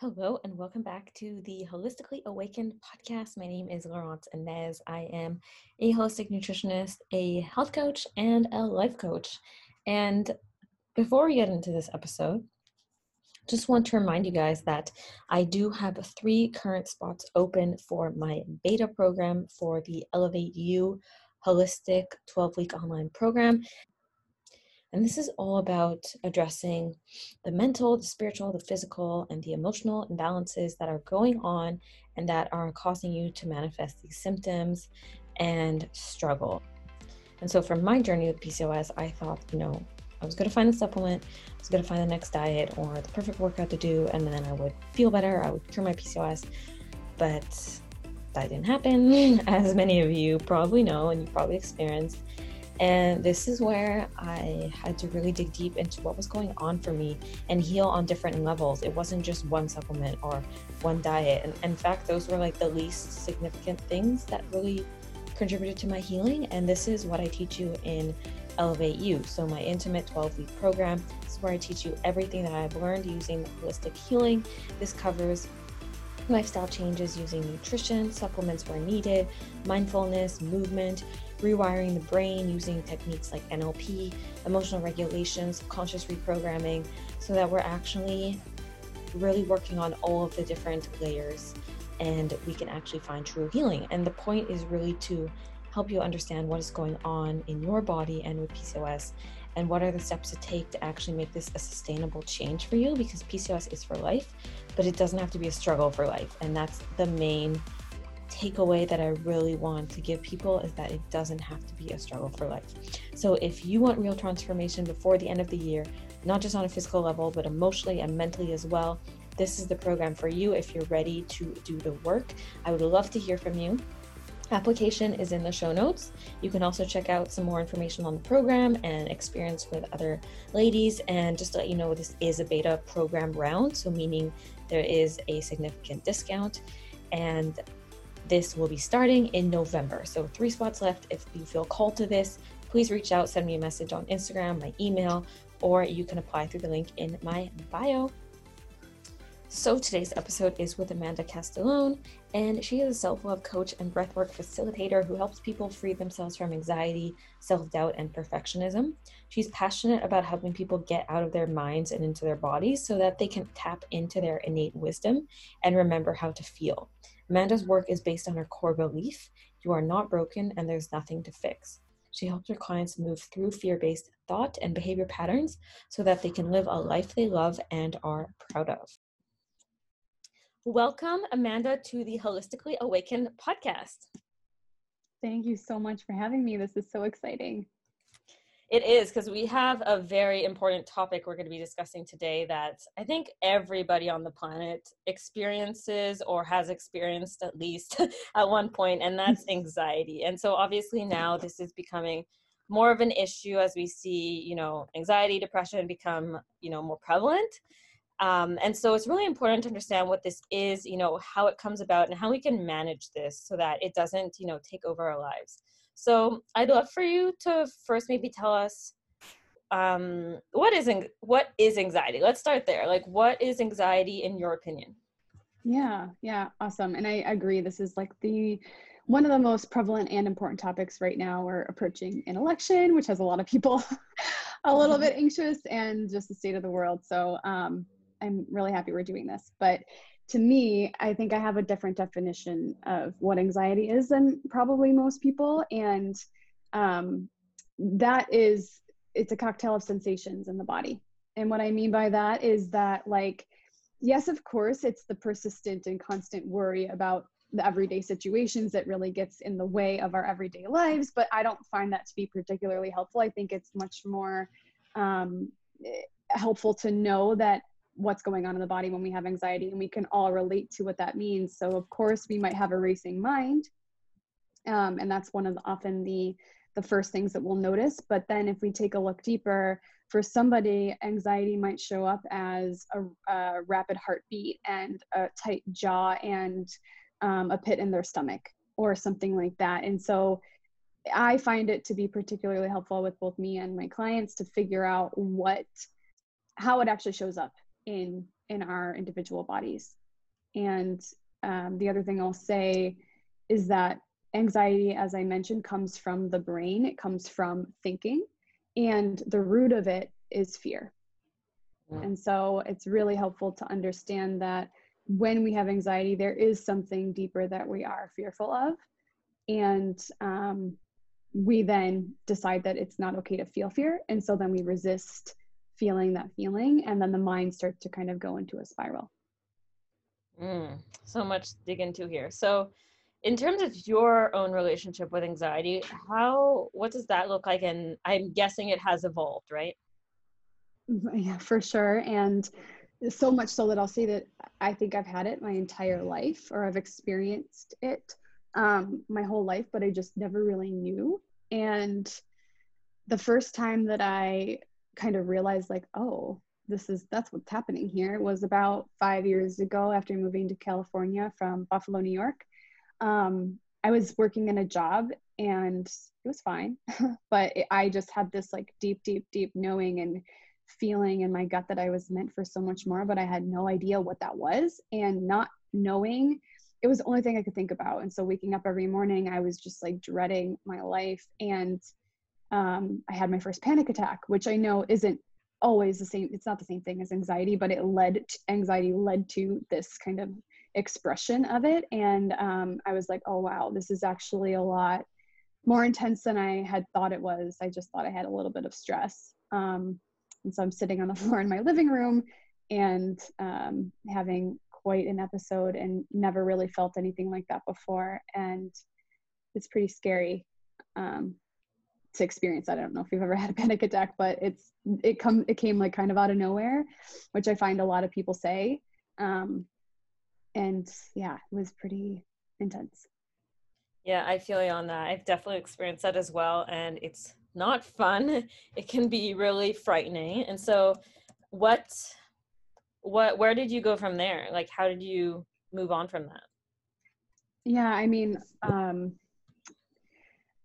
Hello, and welcome back to the Holistically Awakened podcast. My name is Laurence Inez. I am a holistic nutritionist, a health coach, and a life coach. And before we get into this episode, just want to remind you guys that I do have three current spots open for my beta program for the Elevate You Holistic 12 week online program. And this is all about addressing the mental, the spiritual, the physical, and the emotional imbalances that are going on and that are causing you to manifest these symptoms and struggle. And so, for my journey with PCOS, I thought, you know, I was going to find the supplement, I was going to find the next diet or the perfect workout to do, and then I would feel better, I would cure my PCOS. But that didn't happen, as many of you probably know and you probably experienced. And this is where I had to really dig deep into what was going on for me and heal on different levels. It wasn't just one supplement or one diet. And in fact, those were like the least significant things that really contributed to my healing. And this is what I teach you in Elevate You. So, my intimate 12 week program this is where I teach you everything that I've learned using holistic healing. This covers lifestyle changes using nutrition, supplements where needed, mindfulness, movement rewiring the brain using techniques like NLP, emotional regulations, conscious reprogramming, so that we're actually really working on all of the different layers and we can actually find true healing. And the point is really to help you understand what is going on in your body and with PCOS and what are the steps to take to actually make this a sustainable change for you because PCOS is for life, but it doesn't have to be a struggle for life. And that's the main takeaway that I really want to give people is that it doesn't have to be a struggle for life. So if you want real transformation before the end of the year, not just on a physical level, but emotionally and mentally as well, this is the program for you if you're ready to do the work. I would love to hear from you. Application is in the show notes. You can also check out some more information on the program and experience with other ladies. And just to let you know, this is a beta program round, so meaning there is a significant discount. And this will be starting in November. So, three spots left. If you feel called to this, please reach out, send me a message on Instagram, my email, or you can apply through the link in my bio. So, today's episode is with Amanda Castellone, and she is a self love coach and breathwork facilitator who helps people free themselves from anxiety, self doubt, and perfectionism. She's passionate about helping people get out of their minds and into their bodies so that they can tap into their innate wisdom and remember how to feel. Amanda's work is based on her core belief you are not broken and there's nothing to fix. She helps her clients move through fear based thought and behavior patterns so that they can live a life they love and are proud of. Welcome, Amanda, to the Holistically Awakened podcast. Thank you so much for having me. This is so exciting. It is because we have a very important topic we're going to be discussing today that I think everybody on the planet experiences or has experienced at least at one point, and that's anxiety. And so, obviously, now this is becoming more of an issue as we see, you know, anxiety, depression become, you know, more prevalent. Um, and so it's really important to understand what this is, you know, how it comes about and how we can manage this so that it doesn't, you know, take over our lives. So I'd love for you to first maybe tell us um, what is what is anxiety. Let's start there. Like, what is anxiety in your opinion? Yeah, yeah, awesome. And I agree. This is like the one of the most prevalent and important topics right now. We're approaching an election, which has a lot of people a little bit anxious, and just the state of the world. So um, I'm really happy we're doing this. But to me, I think I have a different definition of what anxiety is than probably most people. And um, that is, it's a cocktail of sensations in the body. And what I mean by that is that, like, yes, of course, it's the persistent and constant worry about the everyday situations that really gets in the way of our everyday lives. But I don't find that to be particularly helpful. I think it's much more um, helpful to know that what's going on in the body when we have anxiety and we can all relate to what that means. So of course we might have a racing mind um, and that's one of the, often the the first things that we'll notice. But then if we take a look deeper for somebody anxiety might show up as a, a rapid heartbeat and a tight jaw and um, a pit in their stomach or something like that. And so i find it to be particularly helpful with both me and my clients to figure out what how it actually shows up in in our individual bodies. And um, the other thing I'll say is that anxiety, as I mentioned, comes from the brain, it comes from thinking, and the root of it is fear. And so it's really helpful to understand that when we have anxiety, there is something deeper that we are fearful of. And um, we then decide that it's not okay to feel fear. And so then we resist feeling that feeling. And then the mind starts to kind of go into a spiral. Mm, so much dig into here. So, in terms of your own relationship with anxiety, how what does that look like? And I'm guessing it has evolved, right? Yeah, for sure. And so much so that I'll say that I think I've had it my entire life, or I've experienced it um, my whole life, but I just never really knew. And the first time that I kind of realized, like, oh, this is that's what's happening here it was about five years ago after moving to California from Buffalo, New York. Um, I was working in a job and it was fine, but it, I just had this like deep, deep, deep knowing and feeling in my gut that I was meant for so much more, but I had no idea what that was. And not knowing, it was the only thing I could think about. And so waking up every morning, I was just like dreading my life. And um, I had my first panic attack, which I know isn't always the same. It's not the same thing as anxiety, but it led to, anxiety led to this kind of expression of it. And um, I was like, oh, wow, this is actually a lot more intense than I had thought it was. I just thought I had a little bit of stress. Um, and so I'm sitting on the floor in my living room and um, having quite an episode and never really felt anything like that before. And it's pretty scary um, to experience. I don't know if you've ever had a panic attack, but it's it come it came like kind of out of nowhere, which I find a lot of people say. Um, and yeah, it was pretty intense. Yeah, I feel you on that. I've definitely experienced that as well, and it's not fun. It can be really frightening. And so, what, what, where did you go from there? Like, how did you move on from that? Yeah, I mean, um,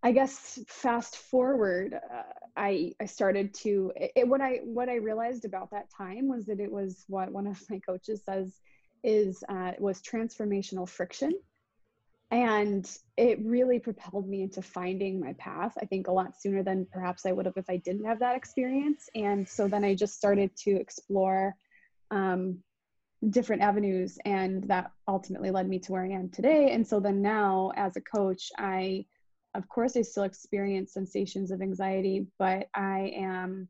I guess fast forward, uh, I I started to it, what I what I realized about that time was that it was what one of my coaches says is uh, was transformational friction. And it really propelled me into finding my path i think a lot sooner than perhaps i would have if i didn't have that experience. And so then i just started to explore um, different avenues and that ultimately led me to where i am today. And so then now as a coach i of course i still experience sensations of anxiety but i am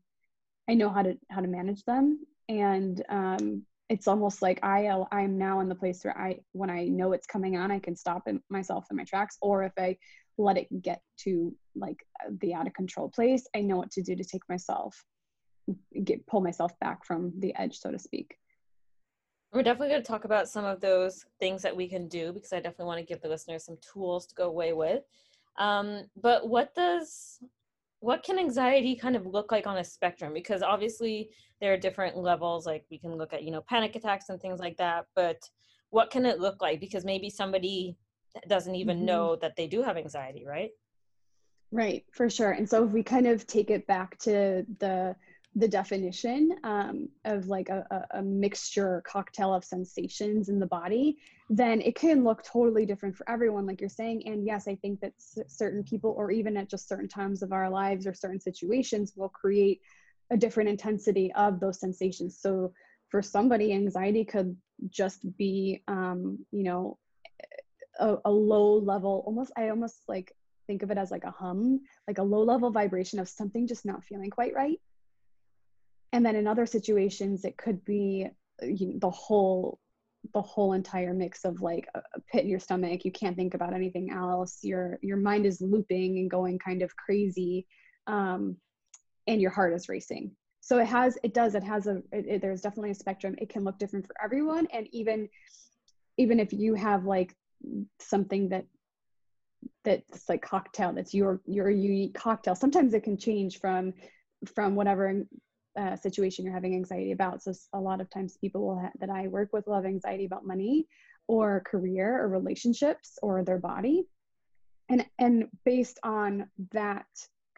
i know how to how to manage them and um, it's almost like I I'm now in the place where I when I know it's coming on, I can stop in, myself in my tracks. Or if I let it get to like the out of control place, I know what to do to take myself get pull myself back from the edge, so to speak. We're definitely going to talk about some of those things that we can do because I definitely want to give the listeners some tools to go away with. Um, but what does what can anxiety kind of look like on a spectrum? Because obviously there are different levels like we can look at you know panic attacks and things like that but what can it look like? Because maybe somebody doesn't even mm-hmm. know that they do have anxiety right? Right for sure and so if we kind of take it back to the the definition um, of like a, a, mixture cocktail of sensations in the body, then it can look totally different for everyone, like you're saying. And yes, I think that certain people, or even at just certain times of our lives or certain situations, will create a different intensity of those sensations. So for somebody, anxiety could just be, um, you know, a, a low level, almost, I almost like think of it as like a hum, like a low level vibration of something just not feeling quite right and then in other situations it could be uh, you know, the whole the whole entire mix of like a pit in your stomach you can't think about anything else your your mind is looping and going kind of crazy um, and your heart is racing. So it has it does it has a it, it, there's definitely a spectrum. It can look different for everyone and even even if you have like something that that's like cocktail that's your your unique cocktail sometimes it can change from from whatever uh, situation you're having anxiety about. So a lot of times people ha- that I work with will have anxiety about money or career or relationships or their body. And and based on that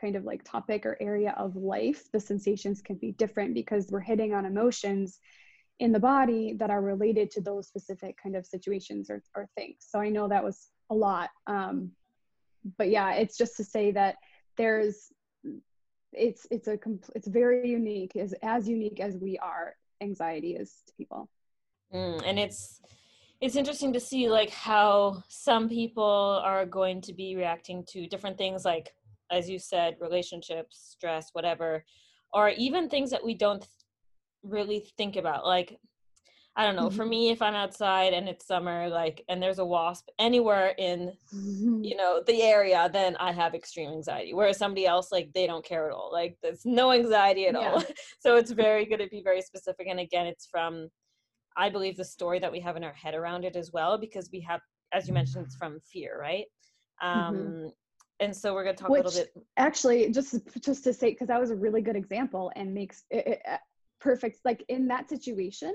kind of like topic or area of life, the sensations can be different because we're hitting on emotions in the body that are related to those specific kind of situations or, or things. So I know that was a lot. Um, but yeah, it's just to say that there's it's it's a it's very unique as as unique as we are anxiety is to people. Mm, and it's it's interesting to see like how some people are going to be reacting to different things like as you said relationships stress whatever or even things that we don't really think about like I don't know. Mm-hmm. For me, if I'm outside and it's summer, like, and there's a wasp anywhere in, mm-hmm. you know, the area, then I have extreme anxiety. Whereas somebody else, like, they don't care at all. Like, there's no anxiety at yeah. all. so it's very good to be very specific. And again, it's from, I believe, the story that we have in our head around it as well, because we have, as you mentioned, it's from fear, right? Mm-hmm. Um, mm-hmm. And so we're going to talk Which, a little bit. Actually, just just to say, because that was a really good example and makes it, it perfect. Like in that situation,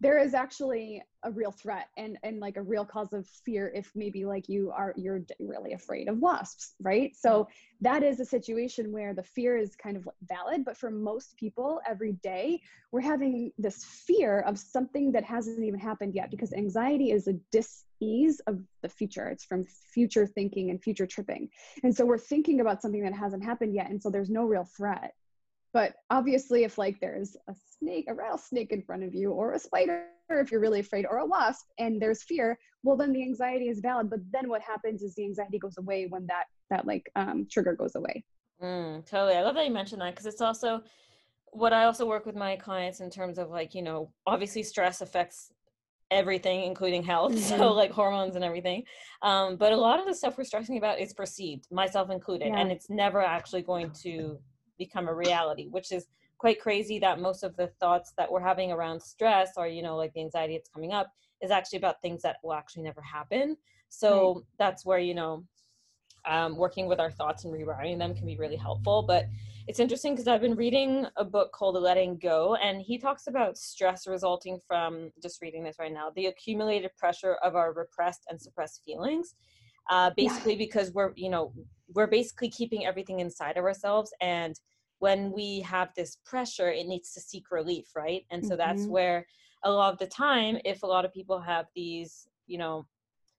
there is actually a real threat and and like a real cause of fear if maybe like you are you're really afraid of wasps right? So that is a situation where the fear is kind of valid but for most people every day we're having this fear of something that hasn't even happened yet because anxiety is a dis-ease of the future. It's from future thinking and future tripping. And so we're thinking about something that hasn't happened yet and so there's no real threat but obviously, if like there's a snake, a rattlesnake in front of you, or a spider, if you're really afraid, or a wasp, and there's fear, well, then the anxiety is valid. But then what happens is the anxiety goes away when that that like um, trigger goes away. Mm, totally. I love that you mentioned that because it's also what I also work with my clients in terms of like you know obviously stress affects everything including health mm-hmm. so like hormones and everything um, but a lot of the stuff we're stressing about is perceived myself included yeah. and it's never actually going to become a reality, which is quite crazy that most of the thoughts that we're having around stress or, you know, like the anxiety that's coming up is actually about things that will actually never happen. So right. that's where, you know, um, working with our thoughts and rewiring them can be really helpful. But it's interesting because I've been reading a book called Letting Go, and he talks about stress resulting from just reading this right now the accumulated pressure of our repressed and suppressed feelings. Uh, basically, because we're, you know, we're basically keeping everything inside of ourselves and when we have this pressure it needs to seek relief right and so mm-hmm. that's where a lot of the time if a lot of people have these you know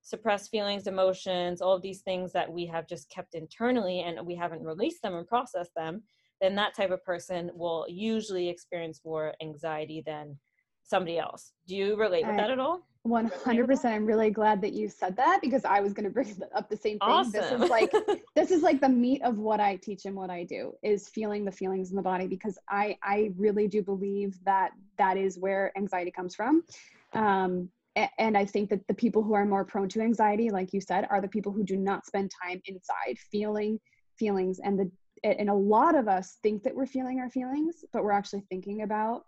suppressed feelings emotions all of these things that we have just kept internally and we haven't released them and processed them then that type of person will usually experience more anxiety than somebody else. Do you relate with that at all? 100% i'm really glad that you said that because i was going to bring up the same thing. Awesome. this is like this is like the meat of what i teach and what i do is feeling the feelings in the body because i i really do believe that that is where anxiety comes from. Um, and i think that the people who are more prone to anxiety like you said are the people who do not spend time inside feeling feelings. And the and a lot of us think that we're feeling our feelings but we're actually thinking about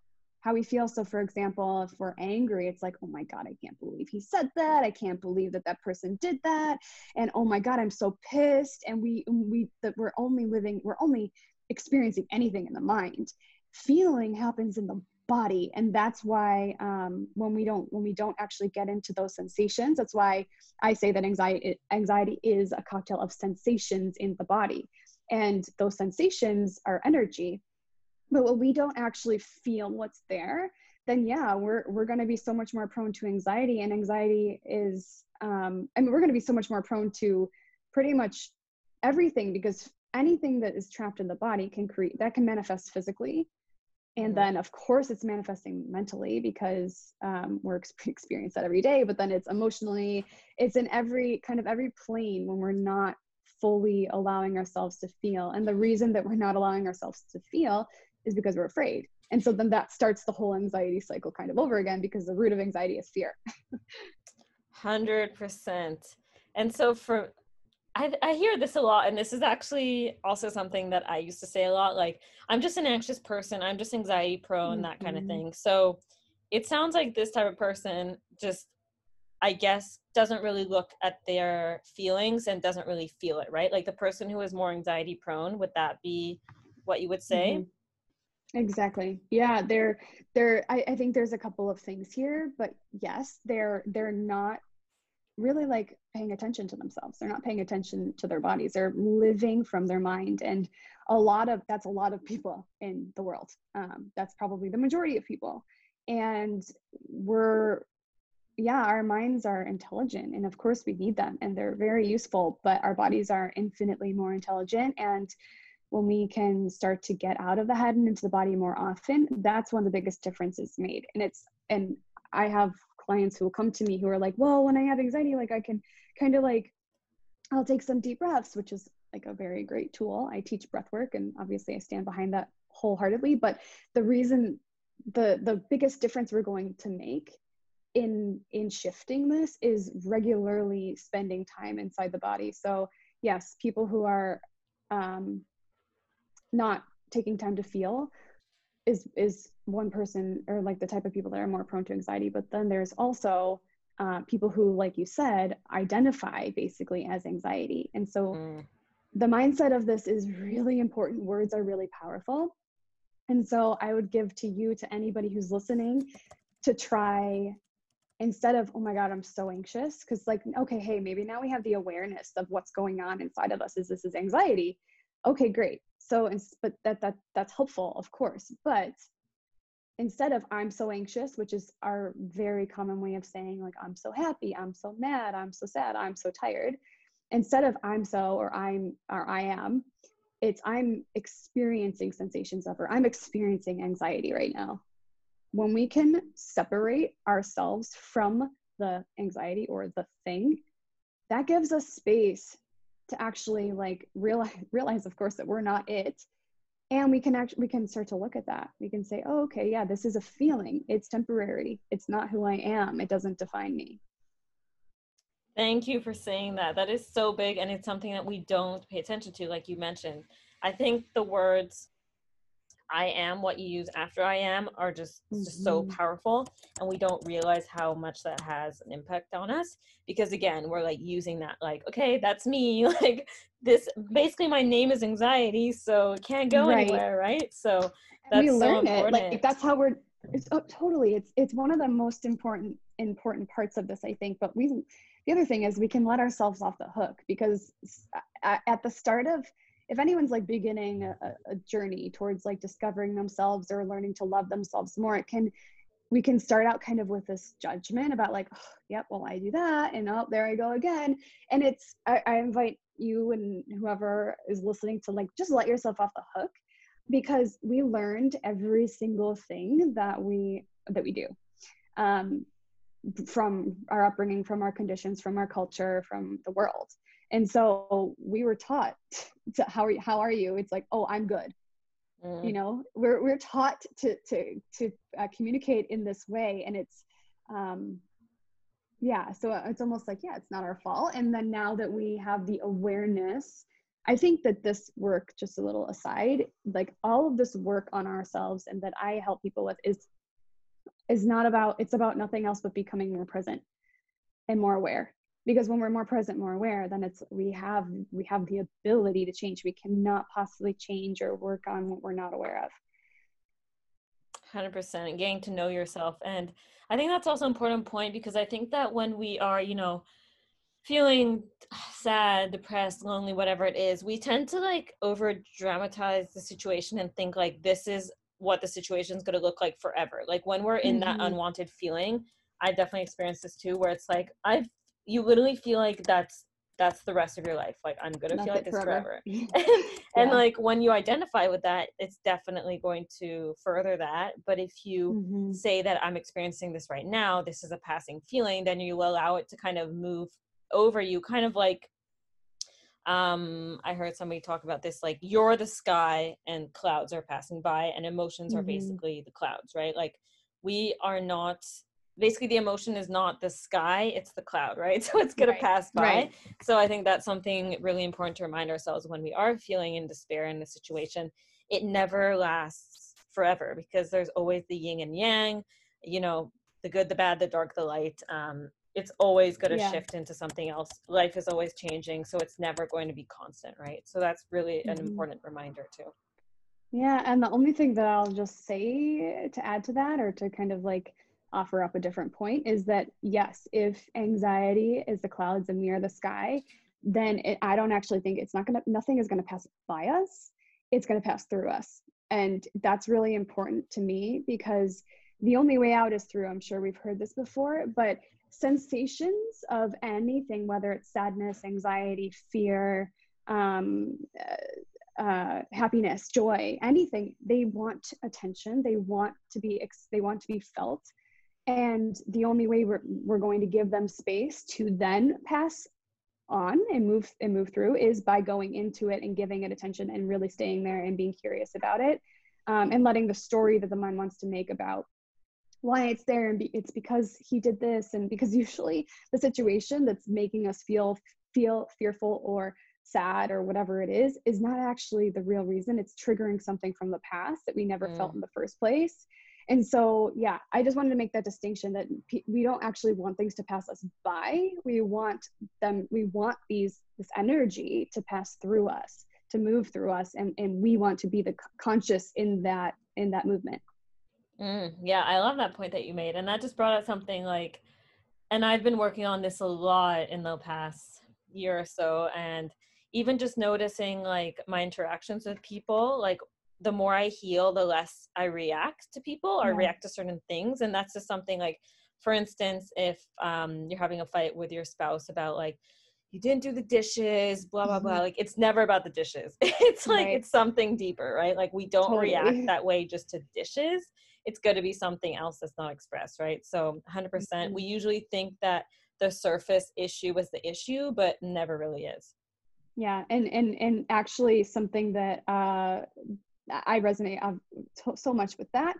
how we feel. So, for example, if we're angry, it's like, oh my God, I can't believe he said that. I can't believe that that person did that. And oh my God, I'm so pissed. And we, we, that we're only living, we're only experiencing anything in the mind. Feeling happens in the body and that's why um, when we don't when we don't actually get into those sensations that's why i say that anxiety anxiety is a cocktail of sensations in the body and those sensations are energy but when we don't actually feel what's there then yeah we're we're going to be so much more prone to anxiety and anxiety is um, i mean we're going to be so much more prone to pretty much everything because anything that is trapped in the body can create that can manifest physically and mm-hmm. then of course it's manifesting mentally because um, we're experience that every day but then it's emotionally it's in every kind of every plane when we're not fully allowing ourselves to feel and the reason that we're not allowing ourselves to feel is because we're afraid. And so then that starts the whole anxiety cycle kind of over again because the root of anxiety is fear. 100%. And so for I, I hear this a lot, and this is actually also something that I used to say a lot. Like, I'm just an anxious person. I'm just anxiety prone, mm-hmm. that kind of thing. So, it sounds like this type of person just, I guess, doesn't really look at their feelings and doesn't really feel it, right? Like the person who is more anxiety prone, would that be what you would say? Mm-hmm. Exactly. Yeah, they're they're I, I think there's a couple of things here, but yes, they're they're not really like paying attention to themselves. They're not paying attention to their bodies. They're living from their mind. And a lot of that's a lot of people in the world. Um, that's probably the majority of people. and we're yeah our minds are intelligent and of course we need them and they're very useful but our bodies are infinitely more intelligent and when we can start to get out of the head and into the body more often that's when the biggest difference is made. And it's and i have clients who will come to me who are like well when i have anxiety like i can kind of like i'll take some deep breaths which is like a very great tool. I teach breath work and obviously i stand behind that wholeheartedly but the reason the the biggest difference we're going to make in in shifting this is regularly spending time inside the body. So yes people who are um, not taking time to feel is is one person or like the type of people that are more prone to anxiety but then there's also uh, people who like you said identify basically as anxiety. And so mm. the mindset of this is really important. Words are really powerful. And so i would give to you to anybody who's listening to try instead of oh my god i'm so anxious because like okay hey maybe now we have the awareness of what's going on inside of us is this is anxiety. Okay great so but that that that's helpful of course but instead of i'm so anxious which is our very common way of saying like i'm so happy i'm so mad i'm so sad i'm so tired instead of i'm so or i'm or i am it's i'm experiencing sensations of or i'm experiencing anxiety right now. When we can separate ourselves from the anxiety or the thing that gives us space to actually like realize realize of course that we're not it. And we can actually we can start to look at that. We can say oh okay yeah this is a feeling. It's temporary. It's not who i am. It doesn't define me. Thank you for saying that. That is so big and it's something that we don't pay attention to like you mentioned. I think the words I am what you use after I am are just mm-hmm. just so mm-hmm. powerful and we don't realize how much that has an impact on us because again we're like using that like okay that's me like this basically my name is anxiety so it can't go right. anywhere right so that's we learn so it like that's how we're it's oh, totally it's it's one of the most important important parts of this I think but we the other thing is we can let ourselves off the hook because at the start of if anyone's like beginning a, a, journey towards like discovering themselves or learning to love themselves more it can we can start out kind of with this judgment about like oh, yep well i do that and oh there i go again. And it's I, I invite you and whoever is listening to like just let yourself off the hook because we learned every single thing that we that we do um, from our upbringing from our conditions from our culture from the world and so we were taught to how are you, how are you? It's like oh i'm good. Mm. you know we're we're taught to to to uh, communicate in this way and it's um yeah so it's almost like yeah it's not our fault. And then now that we have the awareness i think that this work just a little aside like all of this work on ourselves and that i help people with is is not about it's about nothing else but becoming more present and more aware because when we're more present more aware then it's we have we have the ability to change. We cannot possibly change or work on what we're not aware of. 100% getting to know yourself and i think that's also an important point because i think that when we are you know feeling sad depressed lonely whatever it is we tend to like over dramatize the situation and think like this is what the situation is going to look like forever. Like when we're in mm-hmm. that unwanted feeling i definitely experienced this too where it's like i've you literally feel like that's that's the rest of your life like i'm gonna feel like this forever, forever. and, yeah. like when you identify with that it's definitely going to further that but if you mm-hmm. say that i'm experiencing this right now this is a passing feeling then you allow it to kind of move over you kind of like um i heard somebody talk about this like you're the sky and clouds are passing by and emotions mm-hmm. are basically the clouds right like we are not basically the emotion is not the sky it's the cloud right so it's going right. to pass by right. so i think that's something really important to remind ourselves when we are feeling in despair in a situation it never lasts forever because there's always the yin and yang you know the good the bad the dark the light um, it's always going to yeah. shift into something else life is always changing so it's never going to be constant right so that's really an mm-hmm. important reminder too yeah and the only thing that i'll just say to add to that or to kind of like offer up a different point is that yes, if anxiety is the clouds and we are the sky, then it, I don't actually think it's not gonna, nothing is gonna pass by us. It's gonna pass through us. And that's really important to me because the only way out is through. I'm sure we've heard this before, but sensations of anything, whether it's sadness, anxiety, fear, um, uh, uh, happiness, joy, anything, they want attention. They want to be. Ex- they want to be felt. And the only way we're, we're going to give them space to then pass on and move and move through is by going into it and giving it attention and really staying there and being curious about it um, and letting the story that the mind wants to make about why it's there and be, it's because he did this and because usually the situation that's making us feel feel fearful or sad or whatever it is is not actually the real reason it's triggering something from the past that we never mm. felt in the first place and so yeah i just wanted to make that distinction that we don't actually want things to pass us by we want them we want these this energy to pass through us to move through us and, and we want to be the conscious in that in that movement Mm, yeah, I love that point that you made. And that just brought up something like, and I've been working on this a lot in the past year or so. And even just noticing like my interactions with people, like the more I heal, the less I react to people or yeah. react to certain things. And that's just something like, for instance, if um, you're having a fight with your spouse about like, you didn't do the dishes, blah blah blah. Mm-hmm. Like it's never about the dishes. it's like right. it's something deeper, right? Like we don't totally. react that way just to dishes it's going to be something else that's not expressed, right? So 100%. percent We mm-hmm. usually think that the surface issue was the issue, but never really is. Yeah, and and and actually something that uh, I resonate so much with that.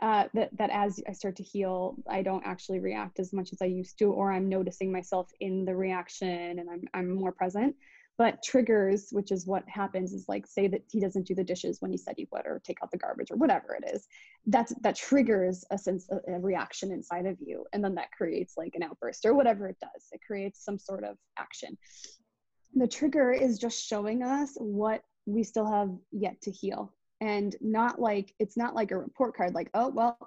Uh, that that as I start to heal, I don't actually react as much as I used to, or I'm noticing myself in the reaction, and I'm I'm more present. But triggers which is what happens is like say that he doesn't do the dishes when he said he would or take out the garbage or whatever it is that's that triggers a sense of a reaction inside of you and then that creates like an outburst or whatever it does. It creates some sort of action. The trigger is just showing us what we still have yet to heal and not like it's not like a report card like oh well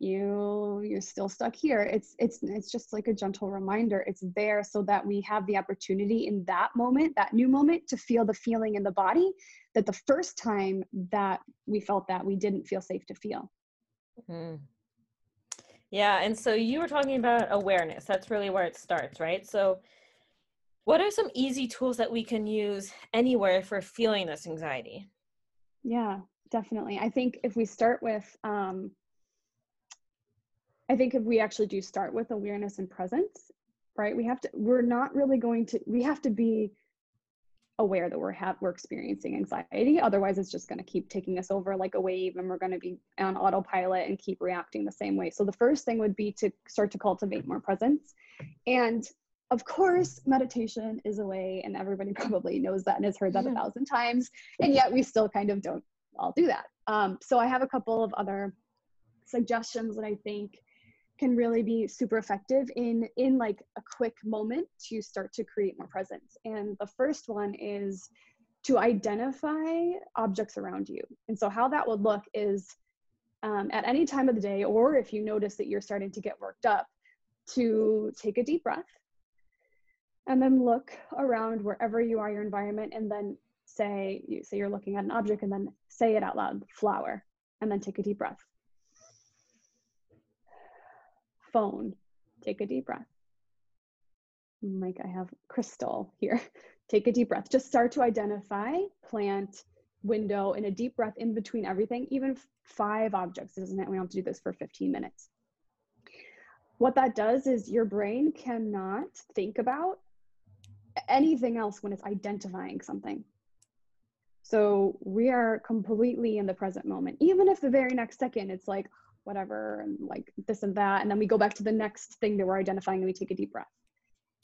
you you're still stuck here. It's it's it's just like a gentle reminder. It's there so that we have the opportunity in that moment that new moment to feel the feeling in the body that the first time that we felt that we didn't feel safe to feel. Mm-hmm. yeah and so you were talking about awareness. That's really where it starts right? So what are some easy tools that we can use anywhere for feeling this anxiety yeah definitely i think if we start with um, I think if we actually do start with awareness and presence, right? We have to, we're not really going to, we have to be aware that we're have we're experiencing anxiety. Otherwise, it's just going to keep taking us over like a wave, and we're going to be on autopilot and keep reacting the same way. So the first thing would be to start to cultivate more presence, and of course, meditation is a way, and everybody probably knows that and has heard that a thousand times, and yet we still kind of don't all do that. Um, so I have a couple of other suggestions that I think can really be super effective in in like a quick moment to start to create more presence. And the first one is to identify objects around you. And so how that would look is um, at any time of the day or if you notice that you're starting to get worked up to take a deep breath and then look around wherever you are your environment and then say you say you're looking at an object and then say it out loud flower and then take a deep breath phone, take a deep breath. Like I have crystal here. Take a deep breath. Just start to identify plant, window, and a deep breath in between everything, even five objects. Doesn't it? we don't have to do this for 15 minutes. What that does is your brain cannot think about anything else when it's identifying something. So we are completely in the present moment. Even if the very next second it's like, whatever and like this and that and then we go back to the next thing that we're identifying and we take a deep breath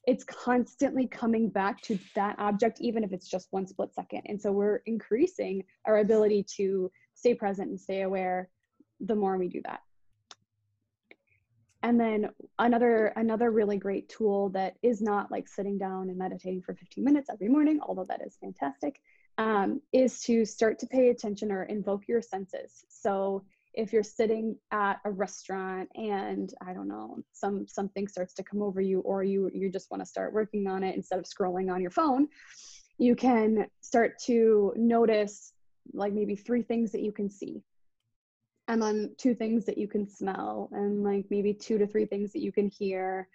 it's constantly coming back to that object even if it's just one split second and so we're increasing our ability to stay present and stay aware the more we do that and then another another really great tool that is not like sitting down and meditating for 15 minutes every morning although that is fantastic um, is to start to pay attention or invoke your senses. So if you're sitting at a restaurant and i don't know some something starts to come over you or you you just want to start working on it instead of scrolling on your phone you can start to notice like maybe three things that you can see and then two things that you can smell and like maybe two to three things that you can hear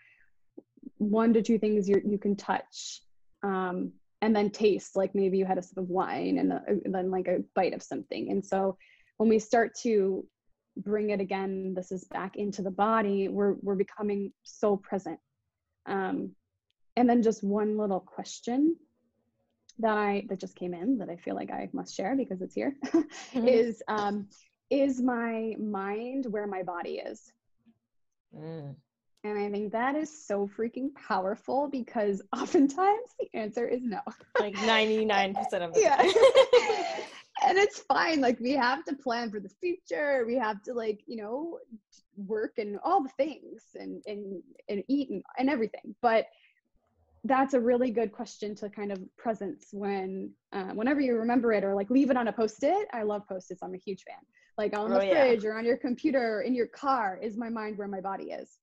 one to two things you you can touch um, and then taste like maybe you had a sip of wine and, a, and then like a bite of something and so when we start to bring it again this is back into the body we're we're becoming so present um, and then just one little question that i that just came in that i feel like i must share because it's here mm-hmm. is um, is my mind where my body is mm. And I think that is so freaking powerful because oftentimes the answer is no. Like 99% of the yeah. and it's fine. Like we have to plan for the future. We have to like, you know, work and all the things and and and eat and, and everything. But that's a really good question to kind of presence when uh, whenever you remember it or like leave it on a post-it i love post-its i'm a huge fan like on the oh, fridge yeah. or on your computer or in your car is my mind where my body is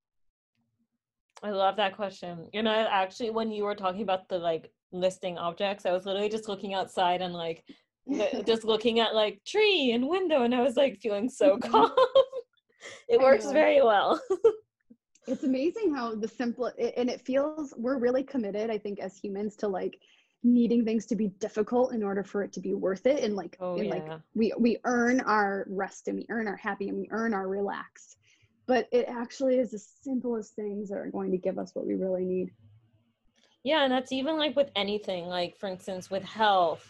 I love that question. You know, actually, when you were talking about the like listing objects, I was literally just looking outside and like just looking at like tree and window, and I was like feeling so calm. it works very well. it's amazing how the simple and it feels we're really committed. I think as humans to like needing things to be difficult in order for it to be worth it and like oh, and yeah. like we we earn our rest and we earn our happy and we earn our relax but it actually is the simplest things that are going to give us what we really need yeah and that's even like with anything like for instance with health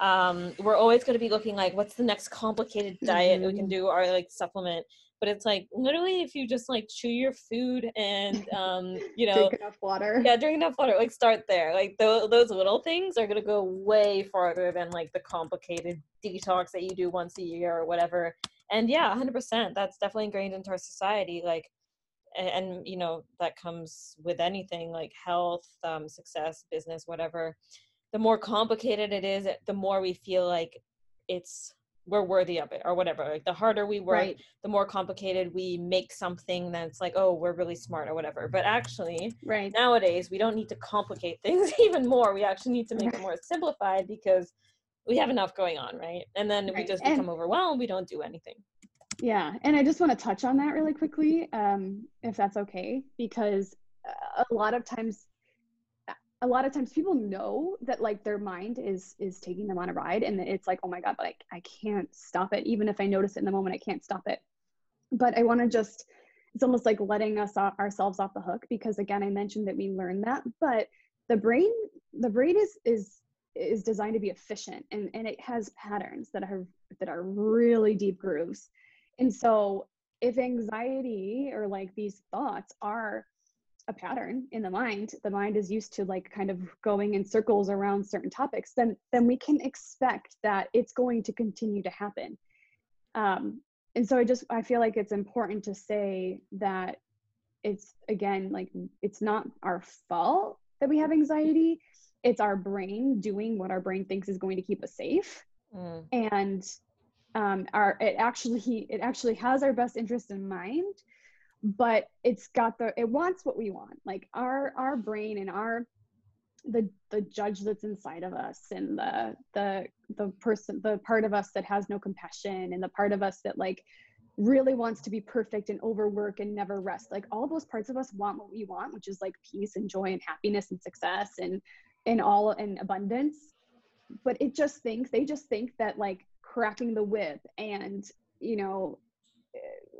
um we're always going to be looking like what's the next complicated diet mm-hmm. we can mm-hmm. do or like supplement but it's like literally if you just like chew your food and um you know drink enough water. Yeah drink enough water like start there. Like th- those little things are going to go way farther than like the complicated detox that you do once a year or whatever. And yeah 100% that's definitely ingrained into our society like and, and you know that comes with anything like health um, success business whatever. The more complicated it is the more we feel like it's we're worthy of it or whatever like the harder we work right. the more complicated we make something that's like oh we're really smart or whatever but actually right nowadays we don't need to complicate things even more we actually need to make it more simplified because we have enough going on, right? And then right. we just become and, overwhelmed. We don't do anything. Yeah, and I just want to touch on that really quickly, um, if that's okay, because a lot of times, a lot of times people know that like their mind is is taking them on a ride, and it's like, oh my god, but like I can't stop it. Even if I notice it in the moment, I can't stop it. But I want to just, it's almost like letting us off, ourselves off the hook because again, I mentioned that we learn that, but the brain, the brain is is is designed to be efficient and, and it has patterns that are that are really deep grooves and so if anxiety or like these thoughts are a pattern in the mind the mind is used to like kind of going in circles around certain topics then then we can expect that it's going to continue to happen. Um, and so i just i feel like it's important to say that it's again like it's not our fault that we have anxiety. It's our brain doing what our brain thinks is going to keep us safe. Mm. and um, our it actually it actually has our best interest in mind but it's got the it wants what we want. Like our our brain and our the the judge that's inside of us and the the the person the part of us that has no compassion and the part of us that like really wants to be perfect and overwork and never rest. Like all those parts of us want what we want which is like peace and joy and happiness and success and in all in abundance. But it just thinks they just think that like cracking the whip and you know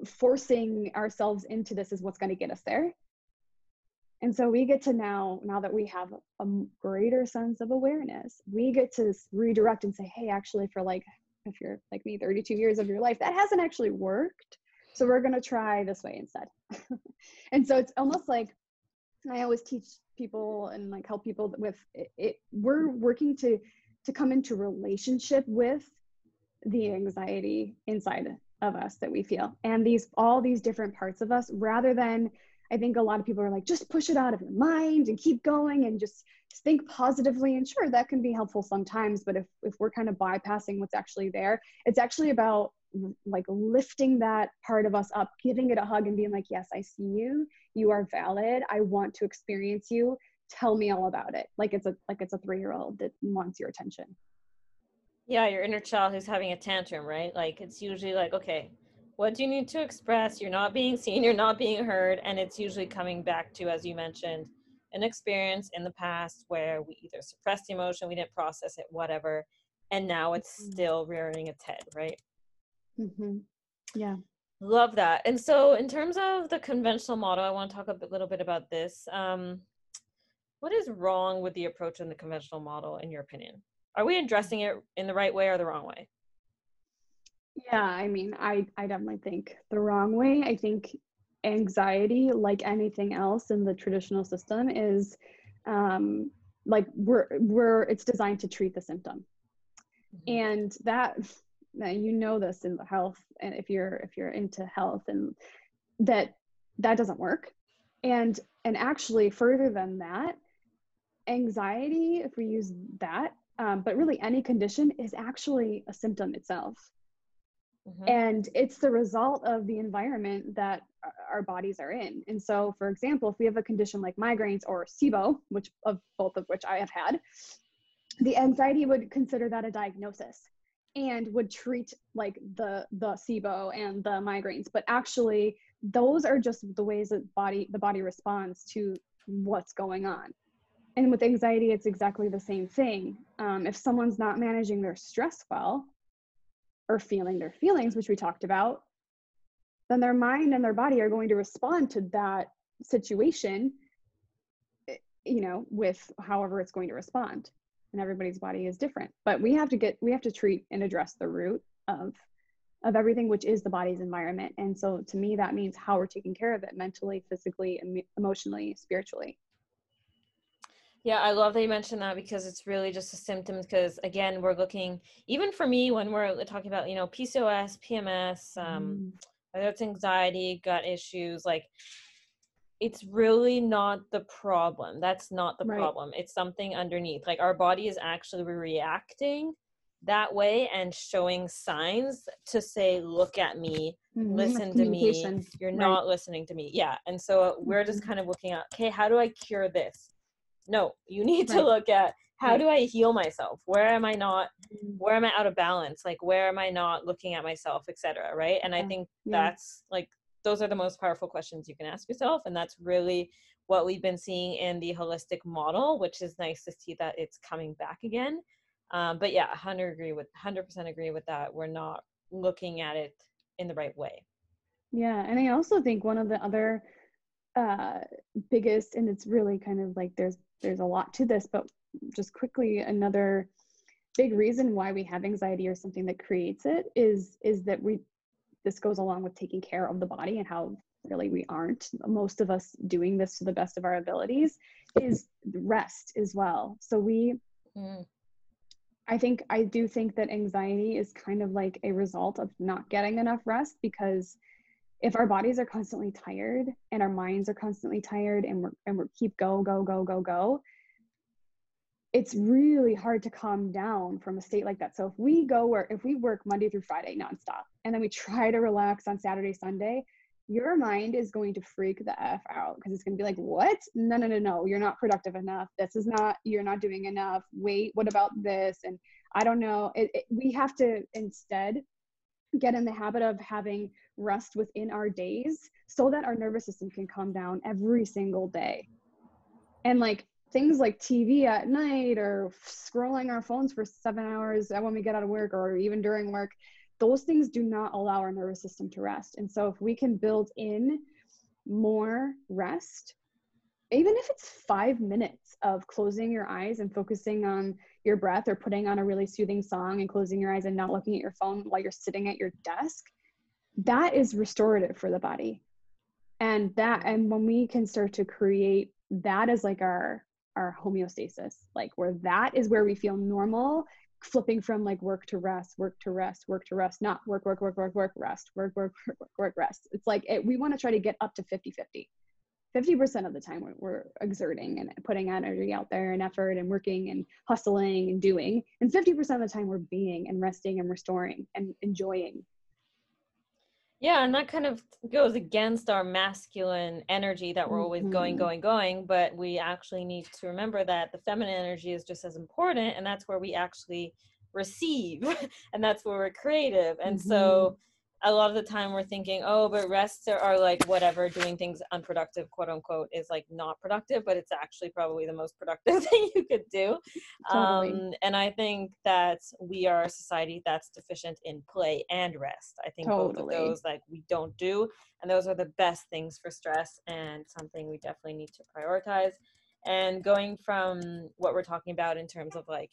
forcing ourselves into this is what's going to get us there. And so we get to now now that we have a greater sense of awareness we get to redirect and say hey actually for like if you're like me 32 years of your life that hasn't actually worked. So we're going to try this way instead. And so it's almost like i always teach people and like help people with it, it we're working to to come into relationship with the anxiety inside of us that we feel and these all these different parts of us rather than i think a lot of people are like just push it out of your mind and keep going and just think positively and sure that can be helpful sometimes but if if we're kind of bypassing what's actually there it's actually about like lifting that part of us up, giving it a hug and being like, yes, I see you. You are valid. I want to experience you. Tell me all about it. Like it's a like it's a three year old that wants your attention. Yeah, your inner child who's having a tantrum, right? Like it's usually like, okay, what do you need to express you're not being seen you're not being heard and it's usually coming back to as you mentioned an experience in the past where we either suppressed the emotion we didn't process it whatever and now it's mm-hmm. still rearing its head right mm-hmm. yeah love that and so in terms of the conventional model i want to talk a little bit about this um, what is wrong with the approach in the conventional model in your opinion are we addressing it in the right way or the wrong way yeah, I mean, I I definitely think the wrong way. I think anxiety, like anything else in the traditional system, is um, like we're we're it's designed to treat the symptom, mm-hmm. and that you know this in the health, and if you're if you're into health, and that that doesn't work, and and actually further than that, anxiety, if we use that, um, but really any condition is actually a symptom itself Mm-hmm. And it's the result of the environment that our bodies are in. And so, for example, if we have a condition like migraines or SIBO, which of both of which I have had, the anxiety would consider that a diagnosis and would treat like the the SIBO and the migraines. But actually, those are just the ways that body the body responds to what's going on. And with anxiety, it's exactly the same thing. Um, if someone's not managing their stress well, or feeling their feelings, which we talked about, then their mind and their body are going to respond to that situation, eh, you know, with however it's going to respond. And everybody's body is different. But we have to get, we have to treat and address the root of of everything which is the body's environment and so to me that means how we're taking care of it mentally physically emotionally spiritually yeah, I love that you mentioned that because it's really just a symptom. Because again, we're looking, even for me, when we're talking about, you know, PCOS, PMS, um, mm. whether it's anxiety, gut issues, like it's really not the problem. That's not the right. problem. It's something underneath. Like our body is actually reacting that way and showing signs to say, look at me, mm-hmm. listen to me. You're right. not listening to me. Yeah. And so we're just mm-hmm. kind of looking at, okay, how do I cure this? No you need right. to look at how do i heal myself? Where am i not mm-hmm. where am i out of balance? Like where am i not looking at myself etc right? And i think that's like those are the most powerful questions you can ask yourself and that's really what we've been seeing in the holistic model which is nice to see that it's coming back again. Um, but yeah 100 agree with 100% agree with that. We're not looking at it in the right way. Yeah and i also think one of the other uh, biggest and it's really kind of like there's there's a lot to this but just quickly another big reason why we have anxiety or something that creates it is is that we this goes along with taking care of the body and how really we aren't most of us doing this to the best of our abilities is rest as well so we mm. i think i do think that anxiety is kind of like a result of not getting enough rest because if our bodies are constantly tired and our minds are constantly tired and we're and we're keep go go go go go it's really hard to calm down from a state like that. So if we go work if we work monday through friday nonstop and then we try to relax on saturday sunday your mind is going to freak the f out because it's going to be like what? No no no no. You're not productive enough. This is not you're not doing enough. Wait what about this? And i don't know. It, it, we have to instead get in the habit of having rest within our days so that our nervous system can calm down every single day. And like things like TV at night or scrolling our phones for seven hours when we get out of work or even during work, those things do not allow our nervous system to rest. And so if we can build in more rest, even if it's five minutes of closing your eyes and focusing on your breath or putting on a really soothing song and closing your eyes and not looking at your phone while you're sitting at your desk, that is restorative for the body. And that and when we can start to create that as like our our homeostasis like where that is where we feel normal flipping from like work to rest work to rest work to rest not work work work work work rest work work work work, work rest. It's like it, we want to try to get up to 50 50 50% of the time we're, we're exerting and putting energy out there and effort and working and hustling and doing and 50% of the time we're being and resting and restoring and enjoying yeah, and that kind of goes against our masculine energy that we're always mm-hmm. going, going, going. But we actually need to remember that the feminine energy is just as important, and that's where we actually receive, and that's where we're creative. And mm-hmm. so, a lot of the time we're thinking, oh, but rests are, are, like whatever, doing things unproductive, quote unquote, is like not productive, but it's actually probably the most productive thing you could do. Totally. Um, and I think that we are a society that's deficient in play and rest. I think totally. both of those like we don't do, and those are the best things for stress and something we definitely need to prioritize. And going from what we're talking about in terms of like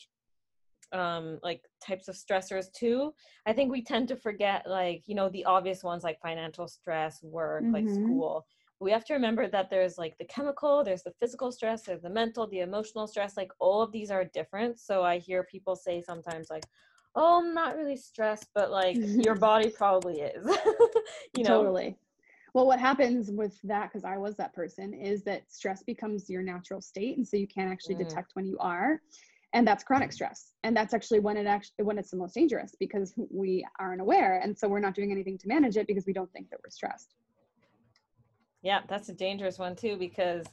um like types of stressors too. I think we tend to forget like you know the obvious ones like financial stress work mm-hmm. like school. We have to remember that there's like the chemical there's the physical stress there's the mental the emotional stress like all of these are different. So i hear people say sometimes like oh i'm not really stressed but like your body probably is you know? Totally. Well what happens with that because i was that person is that stress becomes your natural state and so you can't actually mm. detect when you are and that's chronic stress and that's actually when it actually when it's the most dangerous because we aren't aware and so we're not doing anything to manage it because we don't think that we're stressed yeah that's a dangerous one too because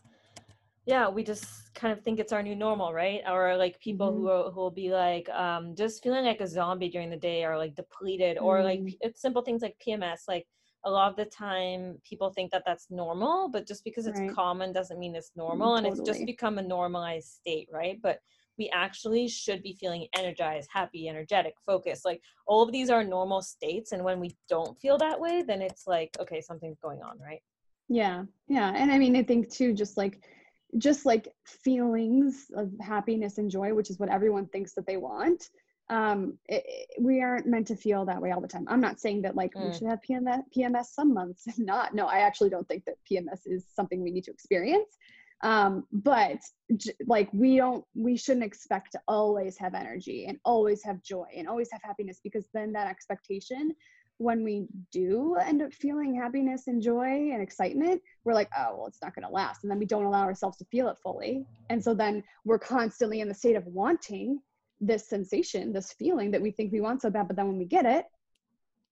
yeah we just kind of think it's our new normal right or like people mm-hmm. who, are, who will be like um, just feeling like a zombie during the day or like depleted mm-hmm. or like mm. it's simple things like pms like a lot of the time people think that that's normal but just because it's right. common doesn't mean it's normal totally. and it's just become a normalized state right but we actually should be feeling energized, happy, energetic, focused. Like all of these are normal states. And when we don't feel that way, then it's like, okay, something's going on, right? Yeah. Yeah. And I mean, I think too, just like, just like feelings of happiness and joy, which is what everyone thinks that they want. Um, it, it, we aren't meant to feel that way all the time. I'm not saying that like mm. we should have PMS, PMS some months, not. No, I actually don't think that PMS is something we need to experience um but j- like we don't we shouldn't expect to always have energy and always have joy and always have happiness because then that expectation when we do end up feeling happiness and joy and excitement we're like oh well it's not going to last and then we don't allow ourselves to feel it fully and so then we're constantly in the state of wanting this sensation this feeling that we think we want so bad but then when we get it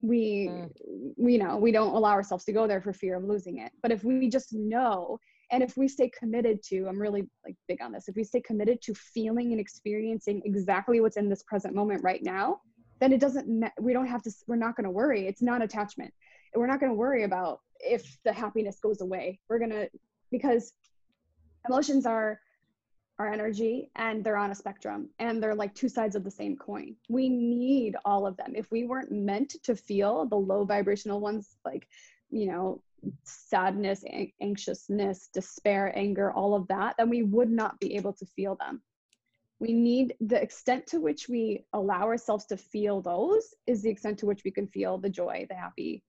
we mm. we you know we don't allow ourselves to go there for fear of losing it but if we just know and if we stay committed to i'm really like big on this if we stay committed to feeling and experiencing exactly what's in this present moment right now then it doesn't we don't have to we're not going to worry. It's not attachment we're not going to worry about if the happiness goes away. We're going to because emotions are our energy and they're on a spectrum and they're like two sides of the same coin. We need all of them. If we weren't meant to feel the low vibrational ones like you know sadness, anxiousness, despair, anger, all of that, then we would not be able to feel them. We need the extent to which we allow ourselves to feel those is the extent to which we can feel the joy, the happy,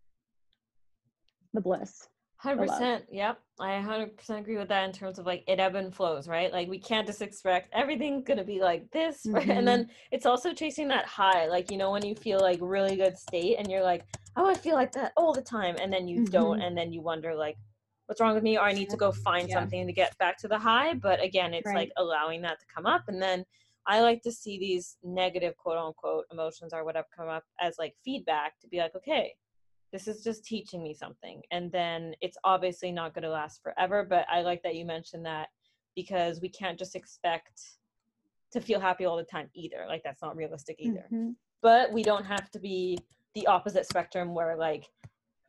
the bliss. Hundred percent. Yep, I hundred percent agree with that in terms of like it ebb and flows, right? Like we can't just expect everything's gonna be like this, right? Mm-hmm. And then it's also chasing that high, like you know when you feel like really good state and you're like, oh, I feel like that all the time, and then you mm-hmm. don't, and then you wonder like, what's wrong with me? Or I need to go find yeah. something to get back to the high. But again, it's right. like allowing that to come up, and then I like to see these negative quote unquote emotions or whatever come up as like feedback to be like, okay, this is just teaching me something and then it's obviously not going to last forever but i like that you mentioned that because we can't just expect to feel happy all the time either like that's not realistic either mm-hmm. but we don't have to be the opposite spectrum where like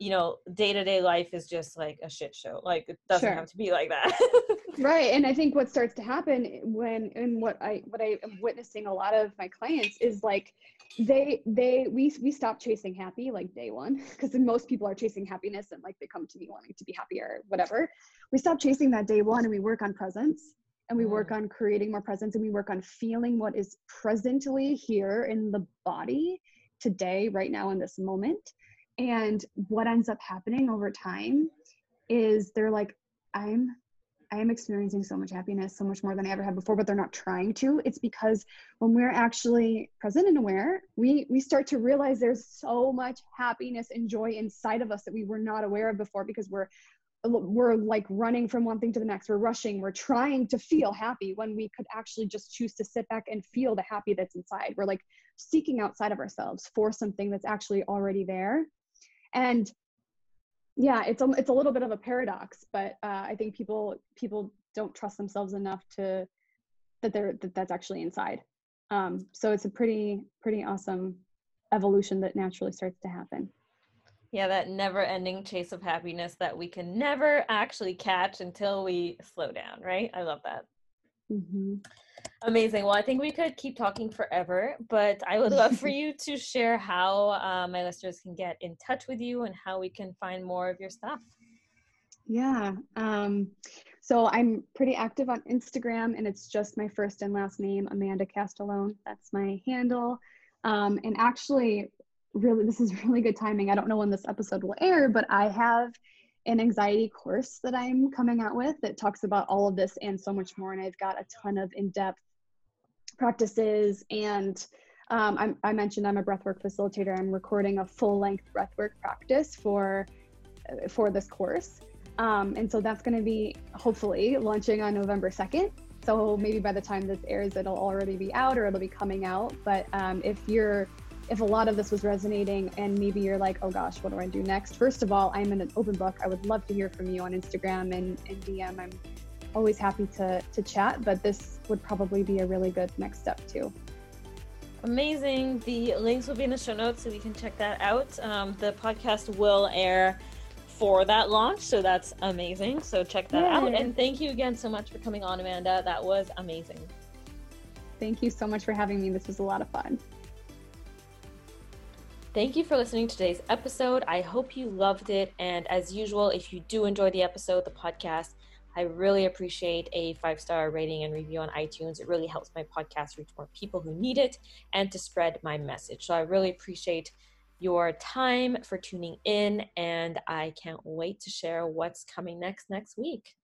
you know day-to-day life is just like a shit show like it doesn't sure. have to be like that right and i think what starts to happen when and what i what i am witnessing a lot of my clients is like they they we we stop chasing happy like day one because most people are chasing happiness and like they come to me wanting to be happier whatever we stop chasing that day one and we work on presence and we mm. work on creating more presence and we work on feeling what is presently here in the body today right now in this moment and what ends up happening over time is they're like i'm I am experiencing so much happiness, so much more than I ever had before, but they're not trying to. It's because when we're actually present and aware, we we start to realize there's so much happiness and joy inside of us that we were not aware of before because we're we're like running from one thing to the next. We're rushing. We're trying to feel happy when we could actually just choose to sit back and feel the happy that's inside. We're like seeking outside of ourselves for something that's actually already there. And yeah it's a, it's a little bit of a paradox but uh, i think people people don't trust themselves enough to that they're that that's actually inside um, so it's a pretty pretty awesome evolution that naturally starts to happen Yeah, that never ending chase of happiness that we can never actually catch until we slow down, right? I love that. Mm-hmm. Amazing. Well, I think we could keep talking forever, but I would love for you to share how uh, my listeners can get in touch with you and how we can find more of your stuff. Yeah. Um, so I'm pretty active on Instagram, and it's just my first and last name, Amanda Castellone. That's my handle. Um, and actually, really, this is really good timing. I don't know when this episode will air, but I have an anxiety course that I'm coming out with that talks about all of this and so much more. And I've got a ton of in depth practices. And um, i mentioned I'm a breathwork facilitator. I'm recording a full length breathwork practice for, uh, for this course. Um, and so that's going to be hopefully launching on November 2nd. So maybe by the time this airs, it'll already be out or it'll be coming out. But um, if you're if a lot of this was resonating and maybe you're like, oh gosh, what do I do next? First of all, I'm in an open book. I would love to hear from you on Instagram and, and DM. I'm always happy to, to chat, but this would probably be a really good next step too. Amazing. The links will be in the show notes so you can check that out. Um, the podcast will air for that launch, so that's amazing. So check that Yay. out. And thank you again so much for coming on, Amanda. That was amazing. Thank you so much for having me. This was a lot of fun. Thank you for listening to today's episode. I hope you loved it. And as usual, if you do enjoy the episode, the podcast, I really appreciate a five star rating and review on iTunes. It really helps my podcast reach more people who need it and to spread my message. So I really appreciate your time for tuning in, and I can't wait to share what's coming next next week.